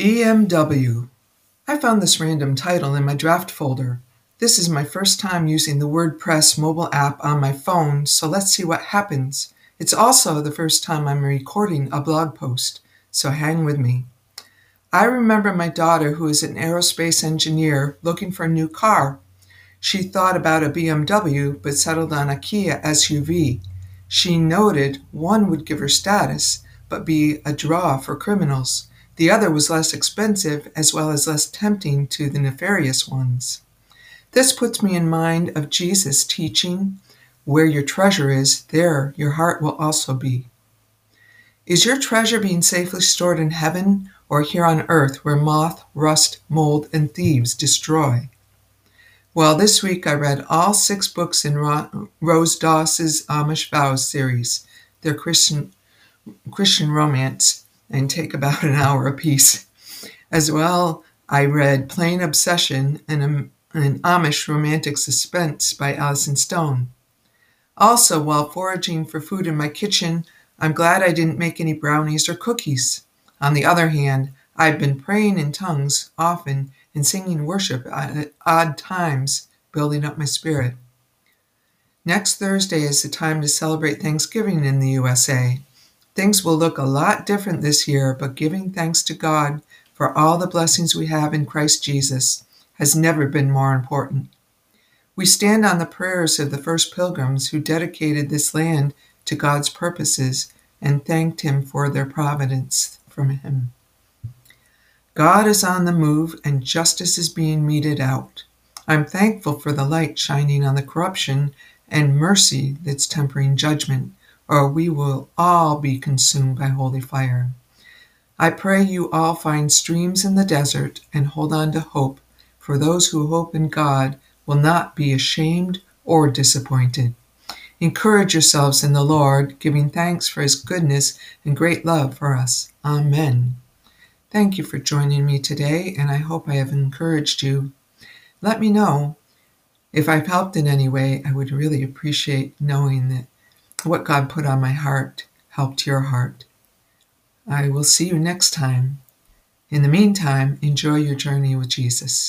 BMW. I found this random title in my draft folder. This is my first time using the WordPress mobile app on my phone, so let's see what happens. It's also the first time I'm recording a blog post, so hang with me. I remember my daughter, who is an aerospace engineer, looking for a new car. She thought about a BMW but settled on a Kia SUV. She noted one would give her status, but be a draw for criminals. The other was less expensive as well as less tempting to the nefarious ones. This puts me in mind of Jesus' teaching where your treasure is, there your heart will also be. Is your treasure being safely stored in heaven or here on earth where moth, rust, mold, and thieves destroy? Well, this week I read all six books in Rose Doss's Amish Vows series, their Christian, Christian romance and take about an hour apiece. As well, I read Plain Obsession and an Amish Romantic Suspense by Alison Stone. Also, while foraging for food in my kitchen, I'm glad I didn't make any brownies or cookies. On the other hand, I've been praying in tongues often and singing worship at odd times, building up my spirit. Next Thursday is the time to celebrate Thanksgiving in the USA. Things will look a lot different this year, but giving thanks to God for all the blessings we have in Christ Jesus has never been more important. We stand on the prayers of the first pilgrims who dedicated this land to God's purposes and thanked Him for their providence from Him. God is on the move and justice is being meted out. I'm thankful for the light shining on the corruption and mercy that's tempering judgment or we will all be consumed by holy fire. I pray you all find streams in the desert and hold on to hope, for those who hope in God will not be ashamed or disappointed. Encourage yourselves in the Lord, giving thanks for his goodness and great love for us. Amen. Thank you for joining me today, and I hope I have encouraged you. Let me know if I've helped in any way. I would really appreciate knowing that what God put on my heart helped your heart. I will see you next time. In the meantime, enjoy your journey with Jesus.